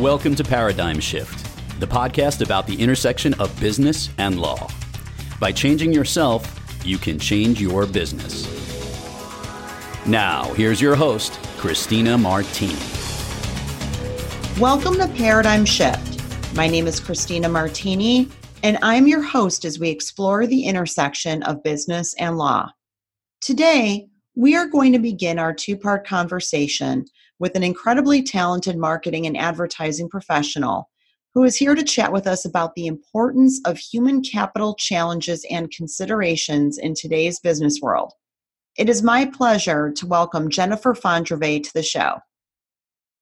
Welcome to Paradigm Shift, the podcast about the intersection of business and law. By changing yourself, you can change your business. Now, here's your host, Christina Martini. Welcome to Paradigm Shift. My name is Christina Martini, and I'm your host as we explore the intersection of business and law. Today, we are going to begin our two part conversation with an incredibly talented marketing and advertising professional who is here to chat with us about the importance of human capital challenges and considerations in today's business world. It is my pleasure to welcome Jennifer Fondrevay to the show.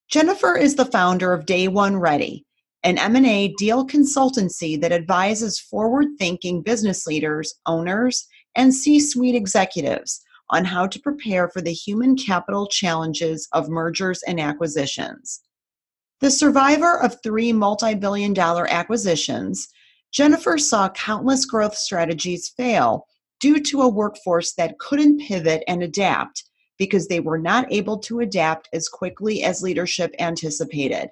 Jennifer is the founder of Day One Ready, an M&A deal consultancy that advises forward-thinking business leaders, owners, and C-suite executives on how to prepare for the human capital challenges of mergers and acquisitions. The survivor of three multi billion dollar acquisitions, Jennifer saw countless growth strategies fail due to a workforce that couldn't pivot and adapt because they were not able to adapt as quickly as leadership anticipated.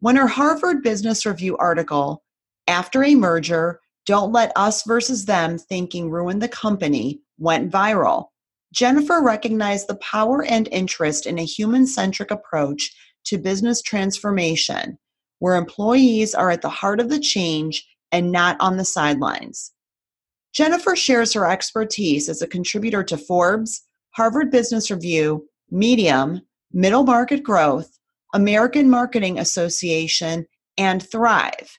When her Harvard Business Review article, After a Merger, Don't Let Us versus Them Thinking Ruin the Company, went viral, Jennifer recognized the power and interest in a human centric approach to business transformation, where employees are at the heart of the change and not on the sidelines. Jennifer shares her expertise as a contributor to Forbes, Harvard Business Review, Medium, Middle Market Growth, American Marketing Association, and Thrive,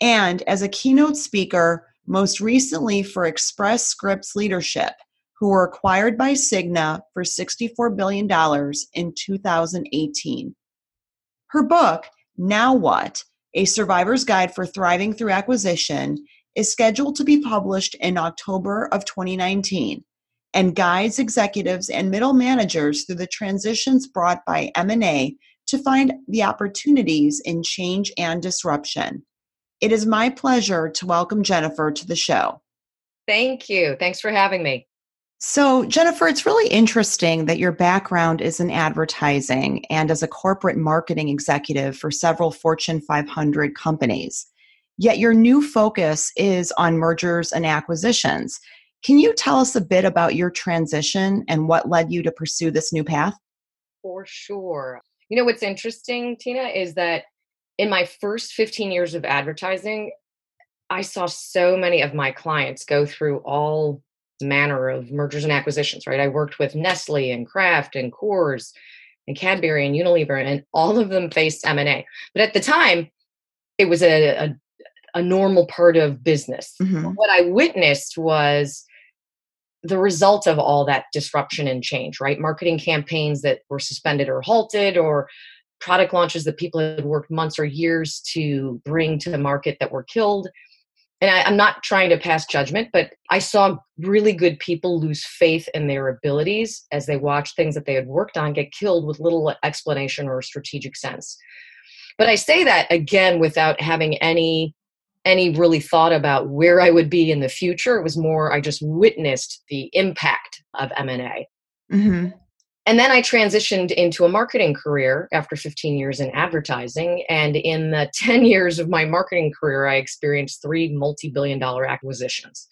and as a keynote speaker, most recently for Express Scripts Leadership who were acquired by Cigna for $64 billion in 2018. Her book, Now What? A Survivor's Guide for Thriving Through Acquisition, is scheduled to be published in October of 2019 and guides executives and middle managers through the transitions brought by M&A to find the opportunities in change and disruption. It is my pleasure to welcome Jennifer to the show. Thank you. Thanks for having me. So, Jennifer, it's really interesting that your background is in advertising and as a corporate marketing executive for several Fortune 500 companies. Yet your new focus is on mergers and acquisitions. Can you tell us a bit about your transition and what led you to pursue this new path? For sure. You know, what's interesting, Tina, is that in my first 15 years of advertising, I saw so many of my clients go through all manner of mergers and acquisitions, right? I worked with Nestle and Kraft and Coors and Cadbury and Unilever, and all of them faced M&A. But at the time, it was a, a, a normal part of business. Mm-hmm. What I witnessed was the result of all that disruption and change, right? Marketing campaigns that were suspended or halted, or product launches that people had worked months or years to bring to the market that were killed and I, am not trying to pass judgment, but I saw really good people lose faith in their abilities as they watched things that they had worked on get killed with little explanation or strategic sense. But I say that again without having any any really thought about where I would be in the future. It was more I just witnessed the impact of M and A. Mm-hmm. And then I transitioned into a marketing career after 15 years in advertising. And in the 10 years of my marketing career, I experienced three multi billion dollar acquisitions.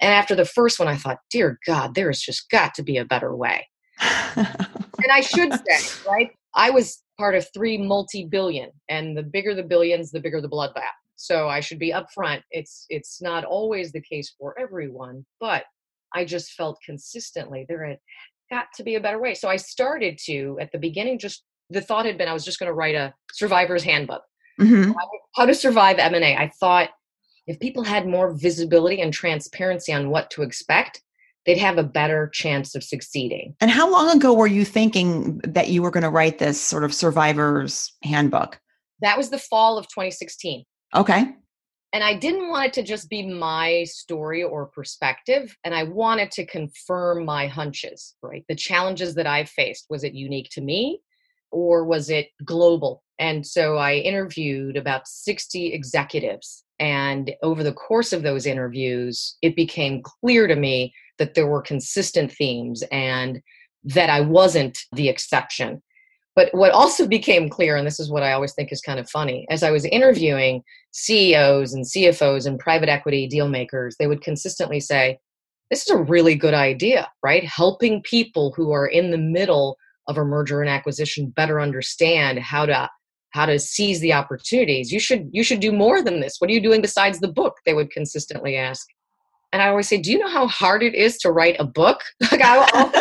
And after the first one, I thought, dear God, there has just got to be a better way. and I should say, right? I was part of three multi billion, and the bigger the billions, the bigger the bloodbath. So I should be upfront. It's it's not always the case for everyone, but I just felt consistently there had got to be a better way. So I started to, at the beginning, just the thought had been I was just going to write a survivor's handbook. Mm-hmm. How to survive M&A. I thought if people had more visibility and transparency on what to expect, they'd have a better chance of succeeding. And how long ago were you thinking that you were going to write this sort of survivor's handbook? That was the fall of 2016. Okay and I didn't want it to just be my story or perspective. And I wanted to confirm my hunches, right? The challenges that I faced. Was it unique to me or was it global? And so I interviewed about 60 executives. And over the course of those interviews, it became clear to me that there were consistent themes and that I wasn't the exception. But what also became clear, and this is what I always think is kind of funny, as I was interviewing CEOs and CFOs and private equity deal makers, they would consistently say, This is a really good idea, right? Helping people who are in the middle of a merger and acquisition better understand how to how to seize the opportunities. You should you should do more than this. What are you doing besides the book? They would consistently ask. And I always say, Do you know how hard it is to write a book? Like I, all,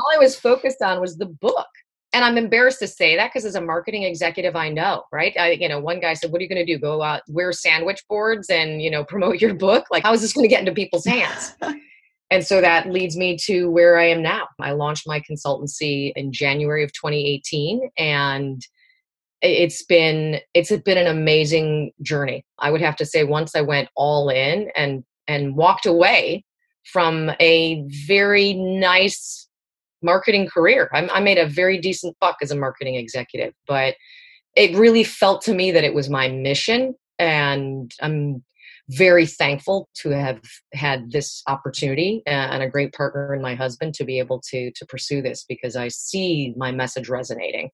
all I was focused on was the book and I'm embarrassed to say that because as a marketing executive, I know, right? I, you know, one guy said, "What are you going to do? Go out, wear sandwich boards, and you know, promote your book? Like, how is this going to get into people's hands?" and so that leads me to where I am now. I launched my consultancy in January of 2018, and it's been it's been an amazing journey. I would have to say, once I went all in and and walked away from a very nice marketing career. I, I made a very decent buck as a marketing executive, but it really felt to me that it was my mission. And I'm very thankful to have had this opportunity and a great partner in my husband to be able to to pursue this because I see my message resonating.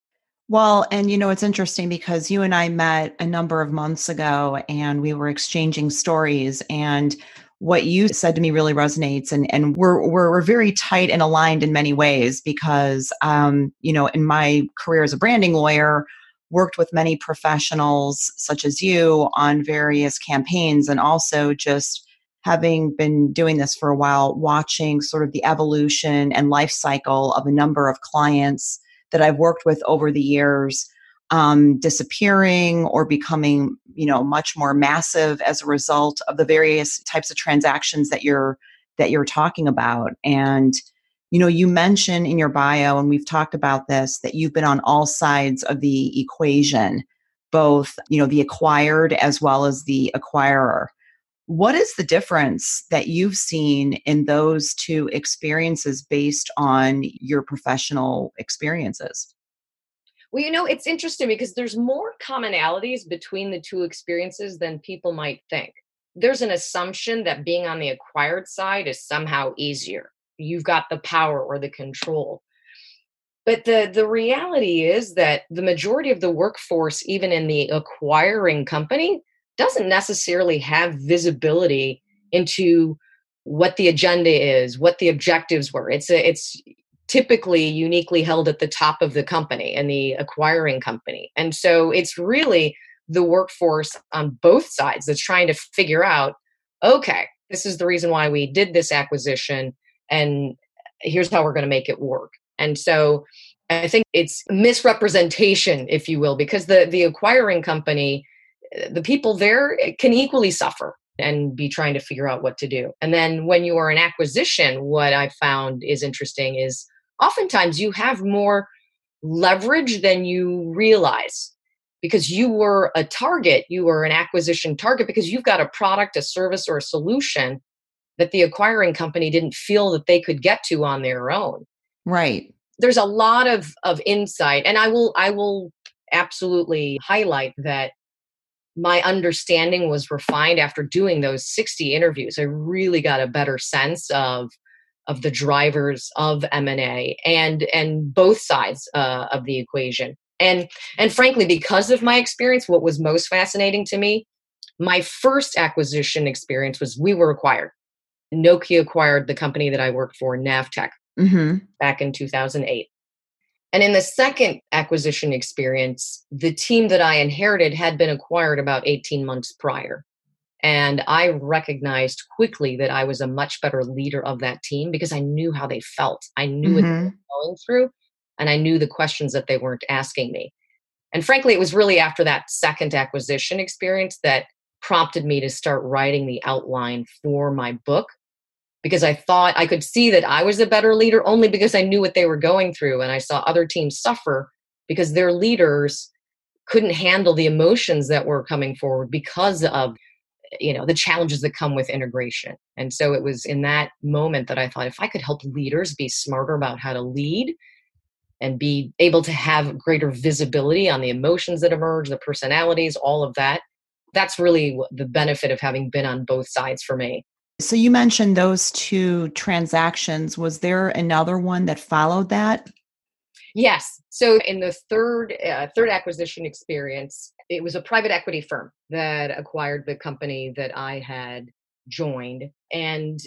Well, and you know, it's interesting because you and I met a number of months ago and we were exchanging stories and what you said to me really resonates and and we're we're, we're very tight and aligned in many ways because um, you know in my career as a branding lawyer worked with many professionals such as you on various campaigns and also just having been doing this for a while watching sort of the evolution and life cycle of a number of clients that I've worked with over the years um, disappearing or becoming you know much more massive as a result of the various types of transactions that you're that you're talking about. And you know you mention in your bio and we've talked about this that you've been on all sides of the equation both you know the acquired as well as the acquirer. What is the difference that you've seen in those two experiences based on your professional experiences well, you know, it's interesting because there's more commonalities between the two experiences than people might think. There's an assumption that being on the acquired side is somehow easier. You've got the power or the control. But the, the reality is that the majority of the workforce, even in the acquiring company, doesn't necessarily have visibility into what the agenda is, what the objectives were. It's a, it's typically uniquely held at the top of the company and the acquiring company. And so it's really the workforce on both sides that's trying to figure out okay, this is the reason why we did this acquisition, and here's how we're going to make it work. And so I think it's misrepresentation, if you will, because the, the acquiring company, the people there can equally suffer and be trying to figure out what to do. And then when you are an acquisition, what I found is interesting is oftentimes you have more leverage than you realize because you were a target, you were an acquisition target because you've got a product, a service, or a solution that the acquiring company didn't feel that they could get to on their own. Right. There's a lot of of insight and I will I will absolutely highlight that my understanding was refined after doing those 60 interviews. I really got a better sense of of the drivers of M&A and and both sides uh, of the equation. And and frankly because of my experience what was most fascinating to me my first acquisition experience was we were acquired. Nokia acquired the company that I worked for, Navteq, mm-hmm. back in 2008. And in the second acquisition experience, the team that I inherited had been acquired about 18 months prior. And I recognized quickly that I was a much better leader of that team because I knew how they felt. I knew mm-hmm. what they mm-hmm. were going through, and I knew the questions that they weren't asking me. And frankly, it was really after that second acquisition experience that prompted me to start writing the outline for my book because I thought I could see that I was a better leader only because I knew what they were going through. And I saw other teams suffer because their leaders couldn't handle the emotions that were coming forward because of you know the challenges that come with integration. And so it was in that moment that i thought if i could help leaders be smarter about how to lead and be able to have greater visibility on the emotions that emerge the personalities all of that that's really the benefit of having been on both sides for me. So you mentioned those two transactions. Was there another one that followed that Yes. So in the third uh, third acquisition experience, it was a private equity firm that acquired the company that I had joined, and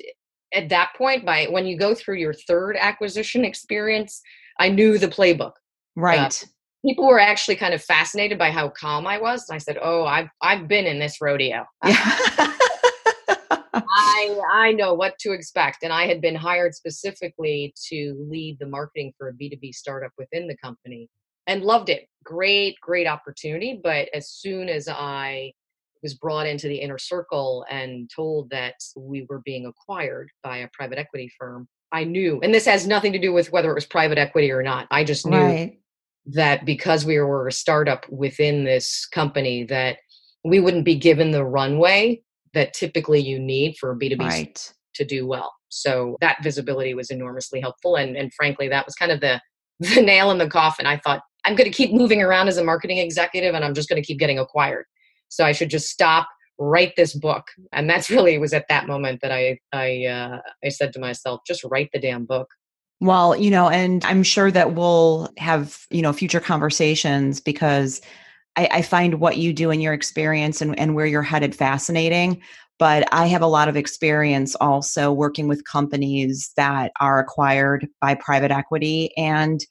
at that point, by when you go through your third acquisition experience, I knew the playbook. Uh, right. Uh, people were actually kind of fascinated by how calm I was. And I said, "Oh, I've I've been in this rodeo. I I know what to expect." And I had been hired specifically to lead the marketing for a B2B startup within the company and loved it. Great, great opportunity, but as soon as I was brought into the inner circle and told that we were being acquired by a private equity firm, I knew, and this has nothing to do with whether it was private equity or not. I just knew right that because we were a startup within this company that we wouldn't be given the runway that typically you need for B2B right. to do well. So that visibility was enormously helpful and and frankly that was kind of the the nail in the coffin. I thought i'm going to keep moving around as a marketing executive and i'm just going to keep getting acquired. So i should just stop write this book and that's really it was at that moment that i i uh, i said to myself just write the damn book. Well, you know, and I'm sure that we'll have, you know, future conversations because I, I find what you do in your experience and, and where you're headed fascinating. But I have a lot of experience also working with companies that are acquired by private equity. And,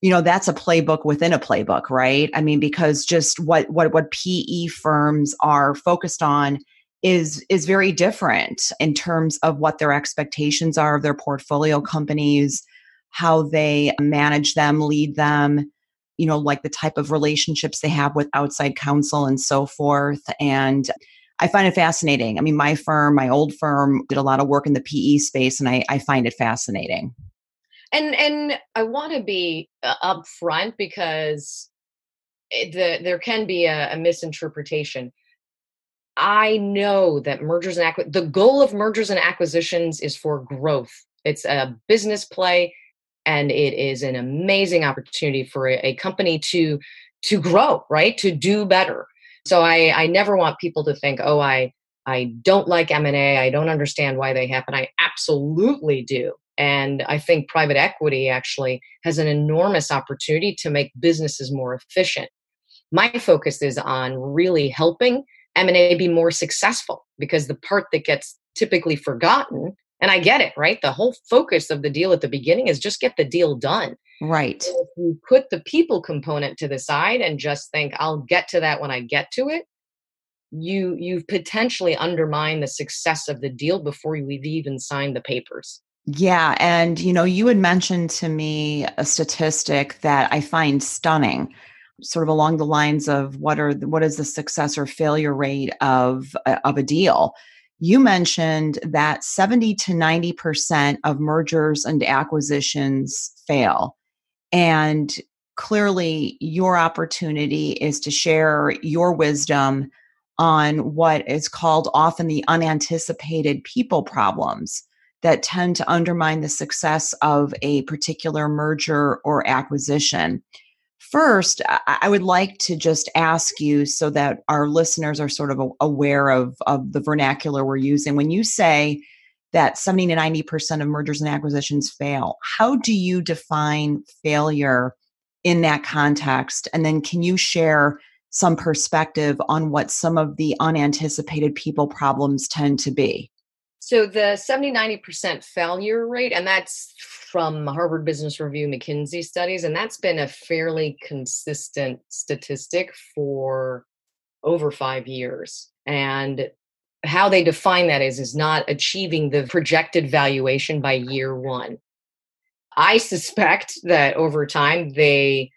you know, that's a playbook within a playbook, right? I mean, because just what what what PE firms are focused on is is very different in terms of what their expectations are of their portfolio companies how they manage them lead them you know like the type of relationships they have with outside counsel and so forth and i find it fascinating. I mean my firm my old firm did a lot of work in the pe space and i, I find it fascinating. And and i want to be uh, upfront because the there can be a, a misinterpretation. I know that mergers and acqu- the goal of mergers and acquisitions is for growth. It's a business play and it is an amazing opportunity for a, a company to to grow, right? To do better. So I I never want people to think, "Oh, I I don't like M&A. I don't understand why they happen." I absolutely do. And I think private equity actually has an enormous opportunity to make businesses more efficient. My focus is on really helping M&A be more successful because the part that gets typically forgotten and I get it, right? The whole focus of the deal at the beginning is just get the deal done. Right. So if you put the people component to the side and just think I'll get to that when I get to it, you you've potentially undermined the success of the deal before we've even signed the papers. Yeah, and you know, you had mentioned to me a statistic that I find stunning sort of along the lines of what are what is the success or failure rate of uh, of a deal you mentioned that 70 to 90% of mergers and acquisitions fail and clearly your opportunity is to share your wisdom on what is called often the unanticipated people problems that tend to undermine the success of a particular merger or acquisition. First, I would like to just ask you so that our listeners are sort of aware of, of the vernacular we're using. When you say that 70 to 90% of mergers and acquisitions fail, how do you define failure in that context? And then can you share some perspective on what some of the unanticipated people problems tend to be? So the 70 90% failure rate, and that's from Harvard Business Review McKinsey studies, and that's been a fairly consistent statistic for over five years. And how they define that is is not achieving the projected valuation by year one. I suspect that over time they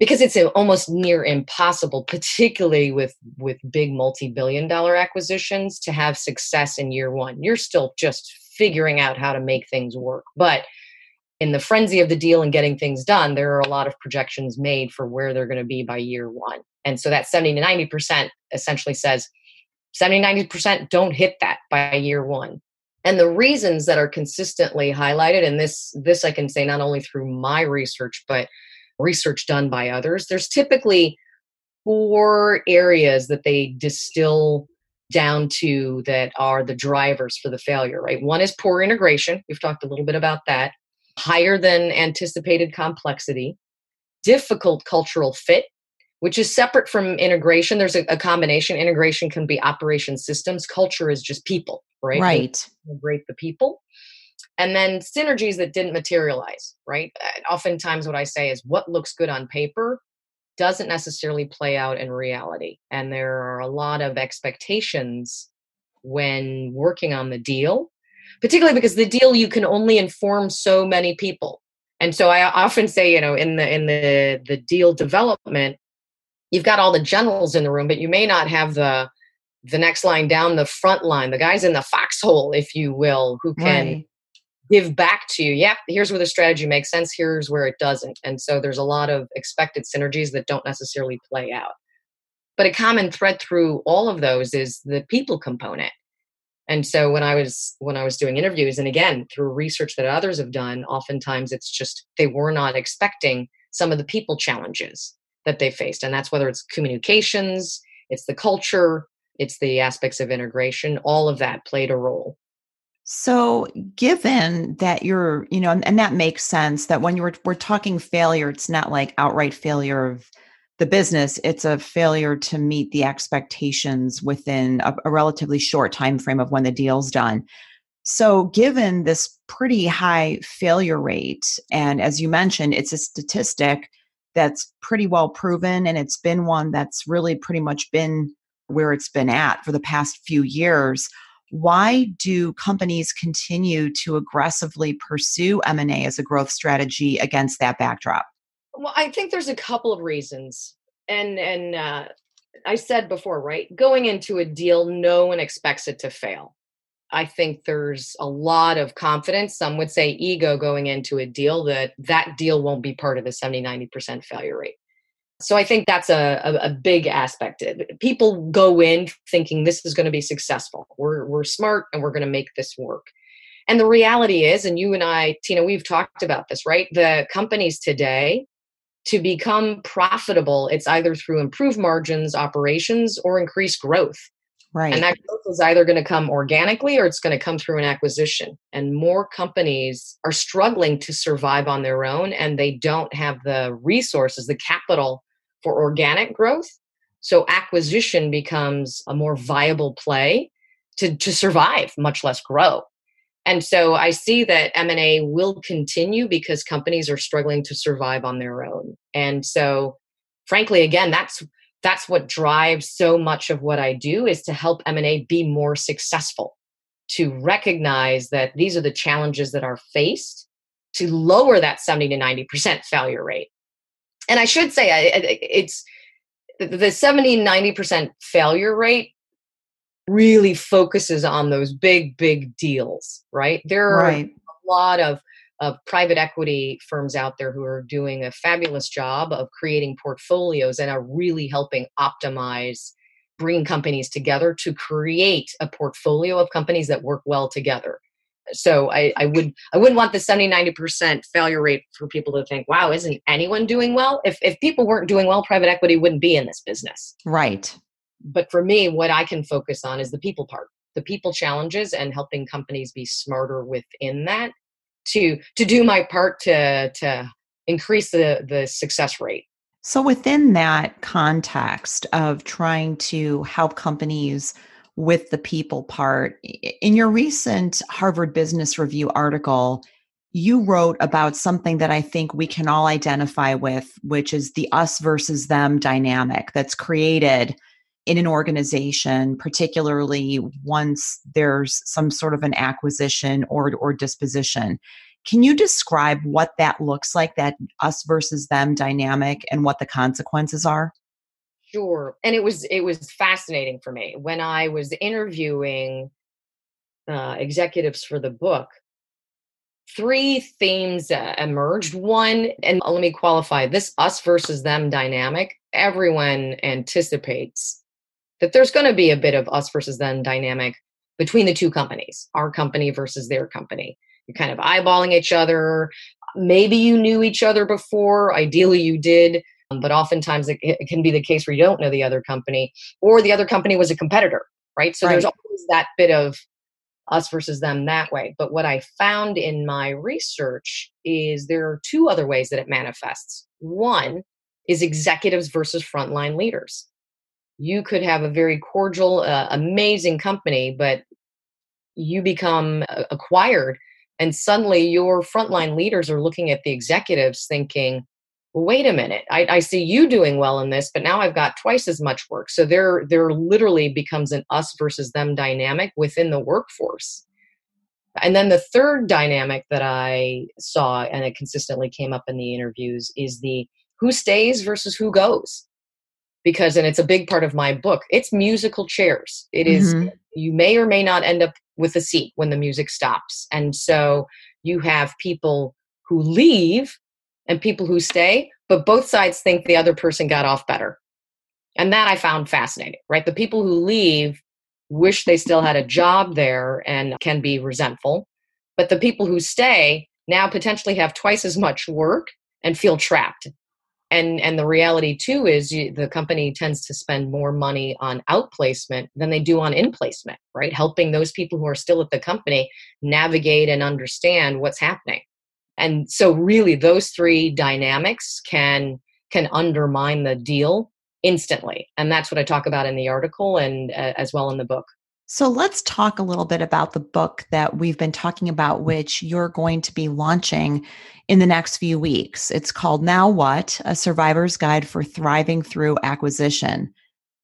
because it's almost near impossible particularly with with big multi-billion dollar acquisitions to have success in year one you're still just figuring out how to make things work but in the frenzy of the deal and getting things done there are a lot of projections made for where they're going to be by year one and so that 70 to 90% essentially says 70 90% don't hit that by year one and the reasons that are consistently highlighted and this this i can say not only through my research but research done by others, there's typically four areas that they distill down to that are the drivers for the failure, right? One is poor integration. We've talked a little bit about that. Higher than anticipated complexity. difficult cultural fit which is separate from integration. There's a, a combination. Integration can be operation systems. Culture is just people right? Right. integrate the people. And then synergies that didn't materialize right? Uh, oftentimes what i say is what looks good on paper doesn't necessarily play out in reality. And there are a lot of expectations when working on the deal particularly because the deal you can only inform so many people. And so i often say you know in the in the the deal development you've got all the generals in the room but you may not have the the next line down the front line the guys in the foxhole if you will who can right. give back to you yep here's where the strategy makes sense here's where it doesn't. And so there's a lot of expected synergies that don't necessarily play out. But a common thread through all of those is the people component and so when i was when i was doing interviews and again through research that others have done oftentimes it's just they were not expecting some of the people challenges that they faced. And that's whether it's communications it's the culture it's the aspects of integration all of that played a role. So given that you're you know and, and that makes sense that when you're we're talking failure it's not like outright failure of the business it's a failure to meet the expectations within a, a relatively short time frame of when the deal's done. So given this pretty high failure rate and as you mentioned it's a statistic that's pretty well proven and it's been one that's really pretty much been where it's been at for the past few years why do companies continue to aggressively pursue m&a as a growth strategy against that backdrop well, I think there's a couple of reasons, and and uh, I said before, right? Going into a deal, no one expects it to fail. I think there's a lot of confidence. Some would say ego going into a deal that that deal won't be part of the 70, 90% failure rate. So I think that's a, a, a big aspect. People go in thinking this is going to be successful. We're, we're smart and we're going to make this work. And the reality is, and you and I, Tina, we've talked about this, right? The companies today to become profitable, it's either through improved margins, operations, or increased growth. Right. And that growth is either going to come organically or it's going to come through an acquisition. And more companies are struggling to survive on their own and they don't have the resources, the capital for organic growth. So acquisition becomes a more viable play to, to survive, much less grow and so i see that m&a will continue because companies are struggling to survive on their own. And so frankly again that's that's what drives so much of what i do is to help m&a be more successful to recognize that these are the challenges that are faced to lower that 70 to 90% failure rate. And i should say it's the 70 90% failure rate really focuses on those big, big deals, right? There are right. a lot of, of private equity firms out there who are doing a fabulous job of creating portfolios and are really helping optimize bringing companies together to create a portfolio of companies that work well together so I, I would i wouldn't want the 70 90% failure rate for people to think wow isn't anyone doing well if, if people weren't doing well private equity wouldn't be in this business right but for me what i can focus on is the people part the people challenges and helping companies be smarter within that to to do my part to to increase the the success rate. So within that context of trying to help companies with the people part in your recent harvard business review article you wrote about something that I think we can all identify with, which is the us versus them dynamic that's created in an organization, particularly once there's some sort of an acquisition or, or disposition. Can you describe what that looks like, that us versus them dynamic, and what the consequences are? Sure. And it was it was fascinating for me when I was interviewing uh, executives for the book. Three themes uh, emerged. One, and let me qualify this us versus them dynamic. Everyone anticipates that there's going to be a bit of us versus them dynamic between the two companies, our company versus their company. You're kind of eyeballing each other. Maybe you knew each other before. Ideally, you did. Um, but oftentimes it, it, can be the case where you don't know the other company or the other company was a competitor, right? So right. there's always that bit of us versus them that way. But what I found in my research is there are two other ways that it manifests. One is executives versus frontline leaders. You could have a very cordial, uh, amazing company, but you become uh, acquired, and suddenly your frontline leaders are looking at the executives thinking, wait a minute I, I, see you doing well in this but now i've got twice as much work. So there there literally becomes an us versus them dynamic within the workforce. And then the third dynamic that i saw and it consistently came up in the interviews is the who stays versus who goes because and it's a big part of my book it's musical chairs It is mm-hmm. you may or may not end up with a seat when the music stops and so you have people who leave and people who stay, but both sides think the other person got off better. And that I found fascinating, right? The people who leave wish they still had a job there and can be resentful. But the people who stay now potentially have twice as much work and feel trapped. And and the reality too is you, the company tends to spend more money on outplacement than they do on in placement, right? Helping those people who are still at the company navigate and understand what's happening. And so really those three dynamics can can undermine the deal instantly. And that's what i talk about in the article and uh, as well in the book so let's talk a little bit about the book that we've been talking about which you're going to be launching in the next few weeks it's called now what a survivor's guide for thriving through acquisition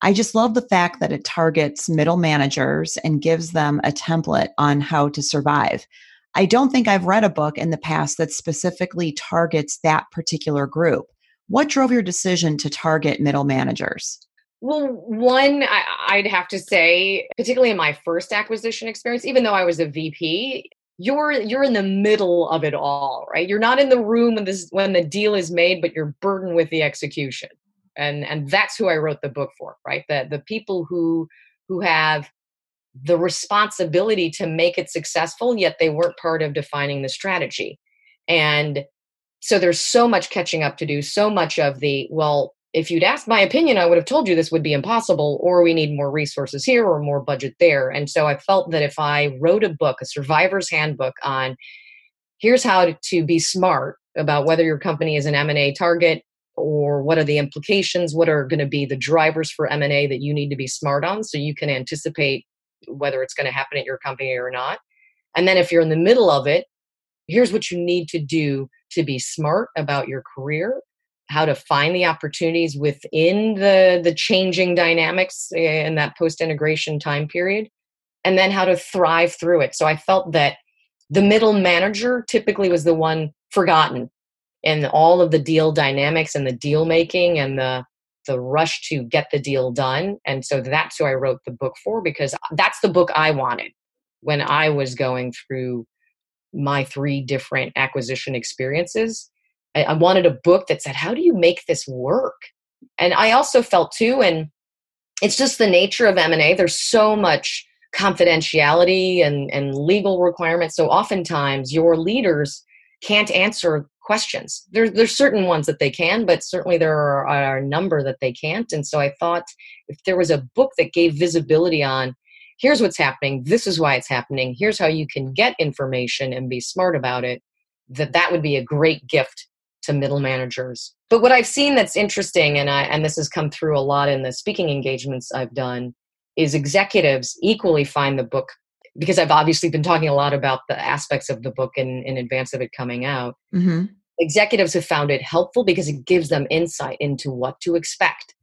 I just love the fact that it targets middle managers and gives them a template on how to survive. I don't think I've read a book in the past that specifically targets that particular group. What drove your decision to target middle managers? Well, one, I, would have to say, particularly in my first acquisition experience, even though I was a VP, you're you're in the middle of it all, right? You're not in the room when this when the deal is made, but you're burdened with the execution, and and that's who I wrote the book for, right? The the people who who have the responsibility to make it successful, yet they weren't part of defining the strategy. And so there's so much catching up to do, so much of the, well, if you'd asked my opinion, I would have told you this would be impossible, or we need more resources here or more budget there. And so I felt that if I wrote a book, a survivor's handbook on here's how to, be smart about whether your company is an M&A target or what are the implications, what are going to be the drivers for M&A that you need to be smart on so you can anticipate whether it's going to happen at your company or not. And then if you're in the middle of it, here's what you need to do to be smart about your career how to find the opportunities within the the changing dynamics in that post integration time period and then how to thrive through it so i felt that the middle manager typically was the one forgotten in all of the deal dynamics and the deal making and the the rush to get the deal done. And so that's who I wrote the book for because that's the book I wanted when I was going through my three different acquisition experiences. I, I wanted a book that said, How do you make this work? And I also felt too, and it's just the nature of M&A, there's so much confidentiality and, and legal requirements. So oftentimes your leaders can't answer questions. There, there's certain ones that they can, but certainly there are, are, a number that they can't. And so I thought if there was a book that gave visibility on here's what's happening, this is why it's happening, here's how you can get information and be smart about it, that that would be a great gift to middle managers. But what I've seen that's interesting, and I and this has come through a lot in the speaking engagements I've done, is executives equally find the book because I've obviously been talking a lot about the aspects of the book in, in advance of it coming out. Mm-hmm. Executives have found it helpful because it gives them insight into what to expect.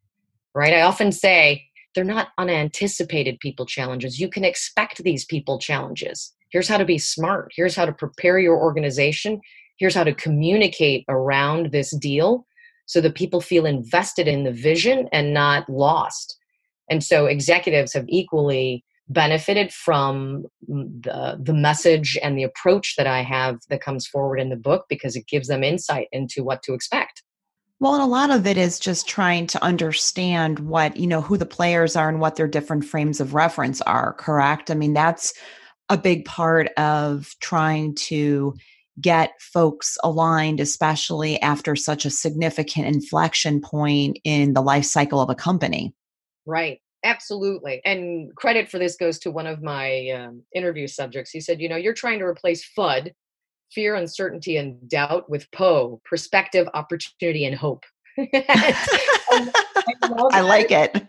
Right? I often say they're not unanticipated people challenges. You can expect these people challenges. Here's how to be smart. Here's how to prepare your organization. Here's how to communicate around this deal so that people feel invested in the vision and not lost. And so executives have equally benefited from the the message and the approach that I have that comes forward in the book because it gives them insight into what to expect. Well, and a lot of it is just trying to understand what, you know, who the players are and what their different frames of reference are, correct? I mean, that's a big part of trying to get folks aligned, especially after such a significant inflection point in the life cycle of a company. Right. Absolutely. And credit for this goes to one of my um, interview subjects. He said, You know, you're trying to replace FUD, fear, uncertainty, and doubt with POE, perspective, opportunity, and hope. and I like it.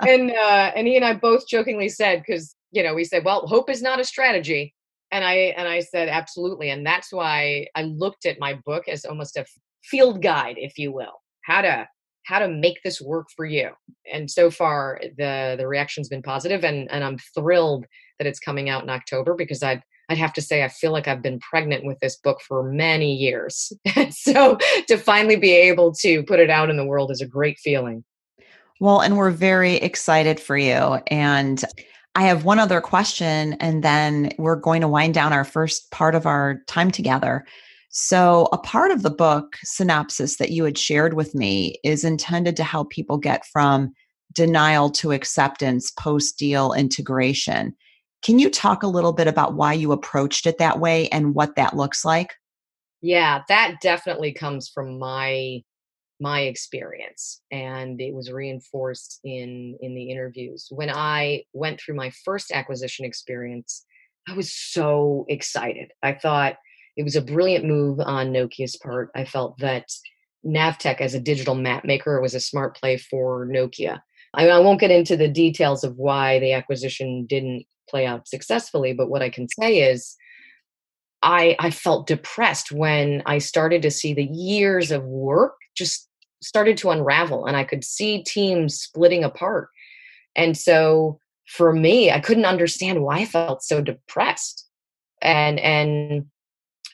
and uh, and he and I both jokingly said, because you know, we said, well, hope is not a strategy. And I and I said, absolutely. And that's why I looked at my book as almost a field guide, if you will. How to how to make this work for you and so far the the reaction's been positive and and i'm thrilled that it's coming out in october because i'd i'd have to say i feel like i've been pregnant with this book for many years so to finally be able to put it out in the world is a great feeling well and we're very excited for you and I have one other question, and then we're going to wind down our first part of our time together. So, a part of the book synopsis that you had shared with me is intended to help people get from denial to acceptance post deal integration. Can you talk a little bit about why you approached it that way and what that looks like? Yeah, that definitely comes from my my experience and it was reinforced in in the interviews. When I went through my first acquisition experience, I was so excited. I thought it was a brilliant move on Nokia's part. I felt that Navteq as a digital map maker was a smart play for Nokia. I, I won't get into the details of why the acquisition didn't play out successfully, but what I can say is I, I felt depressed when I started to see the years of work just started to unravel and I could see teams splitting apart. And so for me, I couldn't understand why I felt so depressed. And and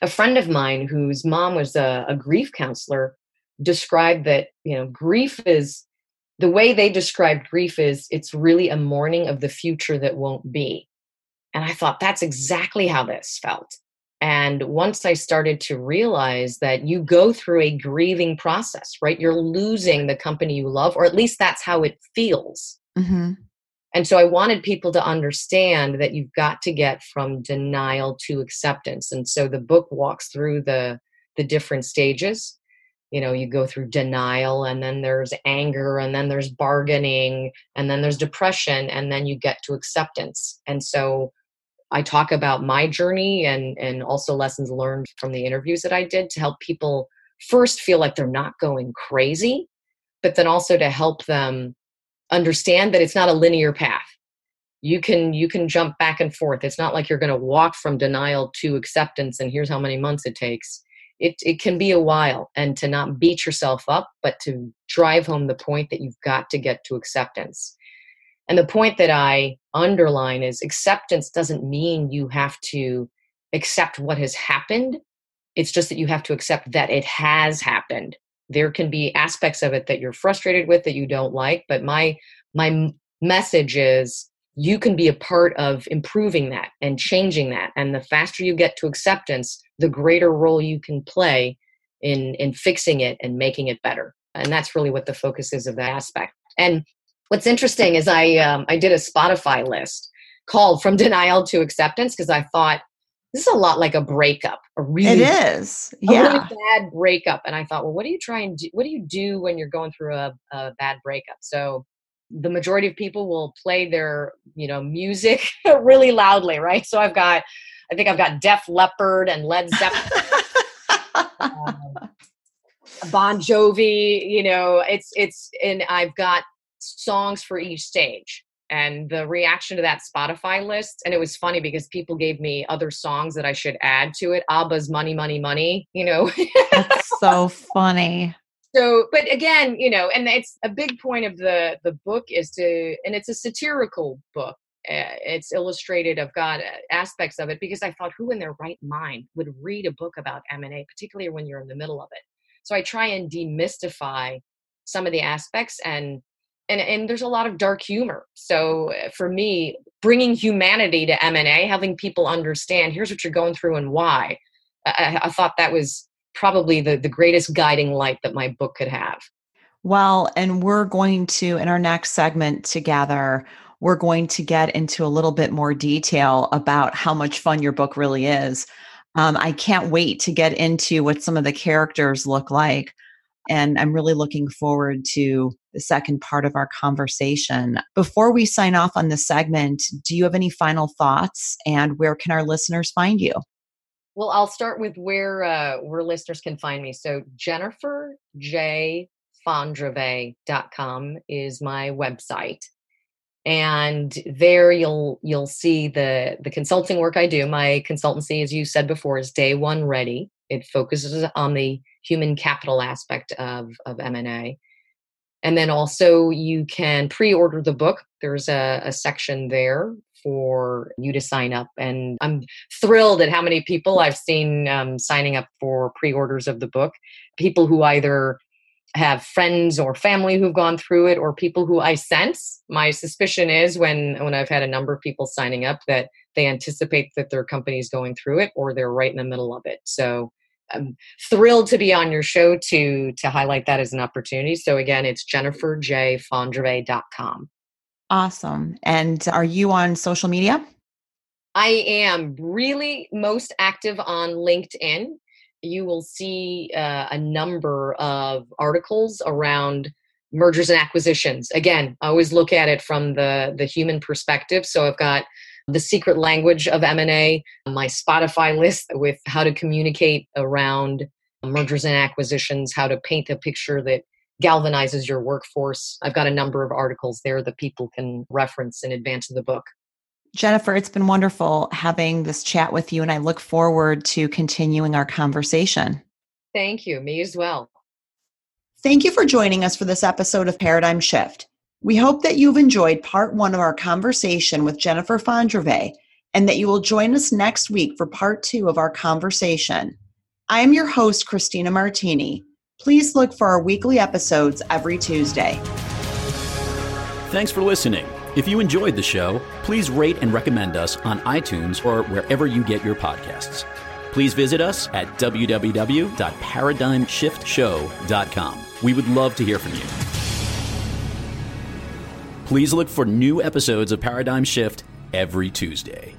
a friend of mine whose mom was a, a grief counselor described that you know grief is the way they described grief is it's really a mourning of the future that won't be and i thought that's exactly how this felt and once i started to realize that you go through a grieving process right you're losing the company you love or at least that's how it feels mm-hmm. And so I wanted people to understand that you've got to get from denial to acceptance. And so the book walks through the the different stages. You know, you go through denial and then there's anger and then there's bargaining and then there's depression and then you get to acceptance. And so I talk about my journey and and also lessons learned from the interviews that I did to help people first feel like they're not going crazy, but then also to help them understand that it's not a linear path. You can you can jump back and forth. It's not like you're going to walk from denial to acceptance and here's how many months it takes. It it can be a while and to not beat yourself up but to drive home the point that you've got to get to acceptance and the point that i underline is acceptance doesn't mean you have to accept what has happened. It's just that you have to accept that it has happened. There can be aspects of it that you're frustrated with that you don't like but my my message is you can be a part of improving that and changing that. And the faster you get to acceptance the greater role you can play in in fixing it and making it better. And that's really what the focus is of that aspect. And what's interesting is i um, i did a spotify list called from denial to acceptance because i thought this is a lot like a breakup. A really, it is, yeah, really bad breakup. And I thought, well, what do you try and do? What do you do when you're going through a, a bad breakup? So the majority of people will play their, you know, music really loudly, right? So I've got, I think I've got Def Leppard and Led Zeppelin. um, bon Jovi, you know, it's it's and I've got songs for each stage and the reaction to that Spotify list. And it was funny because people gave me other songs that I should add to it. ABBA's Money, Money, Money, you know. That's so funny. So, but again, you know, and it's a big point of the the book is to, and it's a satirical book. Uh, it's illustrated. I've got uh, aspects of it because I thought, who in their right mind would read a book about M and A, particularly when you're in the middle of it? So I try and demystify some of the aspects and and and there's a lot of dark humor. So uh, for me bringing humanity to m&a having people understand here's what you're going through and why i, I thought that was probably the, the greatest guiding light that my book could have. Well and we're going to in our next segment together we're going to get into a little bit more detail about how much fun your book really is. Um, i can't wait to get into what some of the characters look like And I'm really looking forward to the second part of our conversation. Before we sign off on this segment, do you have any final thoughts and where can our listeners find you? Well, I'll start with where uh, where listeners can find me. So Jennifer J fondrevay.com is my website and there you'll you'll see the the consulting work i do my consultancy as you said before is day one ready it focuses on the human capital aspect of of m&a and then also you can pre-order the book. There's a, a section there for you to sign up. And i'm thrilled at how many people i've seen um, signing up for pre-orders of the book. People who either have friends or family who've gone through it or people who I sense. My suspicion is when when I've had a number of people signing up that they anticipate that their company is going through it or they're right in the middle of it. So I'm thrilled to be on your show to to highlight that as an opportunity. So again, it's jenniferjfondrevay.com. Awesome. And are you on social media? I am really most active on LinkedIn you will see uh, a number of articles around mergers and acquisitions. Again, I always look at it from the the human perspective. So I've got the secret language of M&A, my Spotify list with how to communicate around mergers and acquisitions, how to paint a picture that galvanizes your workforce. I've got a number of articles there that people can reference in advance of the book. Jennifer, it's been wonderful having this chat with you, and I look forward to continuing our conversation. Thank you. Me as well. Thank you for joining us for this episode of Paradigm Shift. We hope that you've enjoyed part one of our conversation with Jennifer Fondrevay and that you will join us next week for part two of our conversation. I am your host, Christina Martini. Please look for our weekly episodes every Tuesday. Thanks for listening. If you enjoyed the show, please rate and recommend us on iTunes or wherever you get your podcasts. Please visit us at www.paradigmshiftshow.com. We would love to hear from you. Please look for new episodes of Paradigm Shift every Tuesday.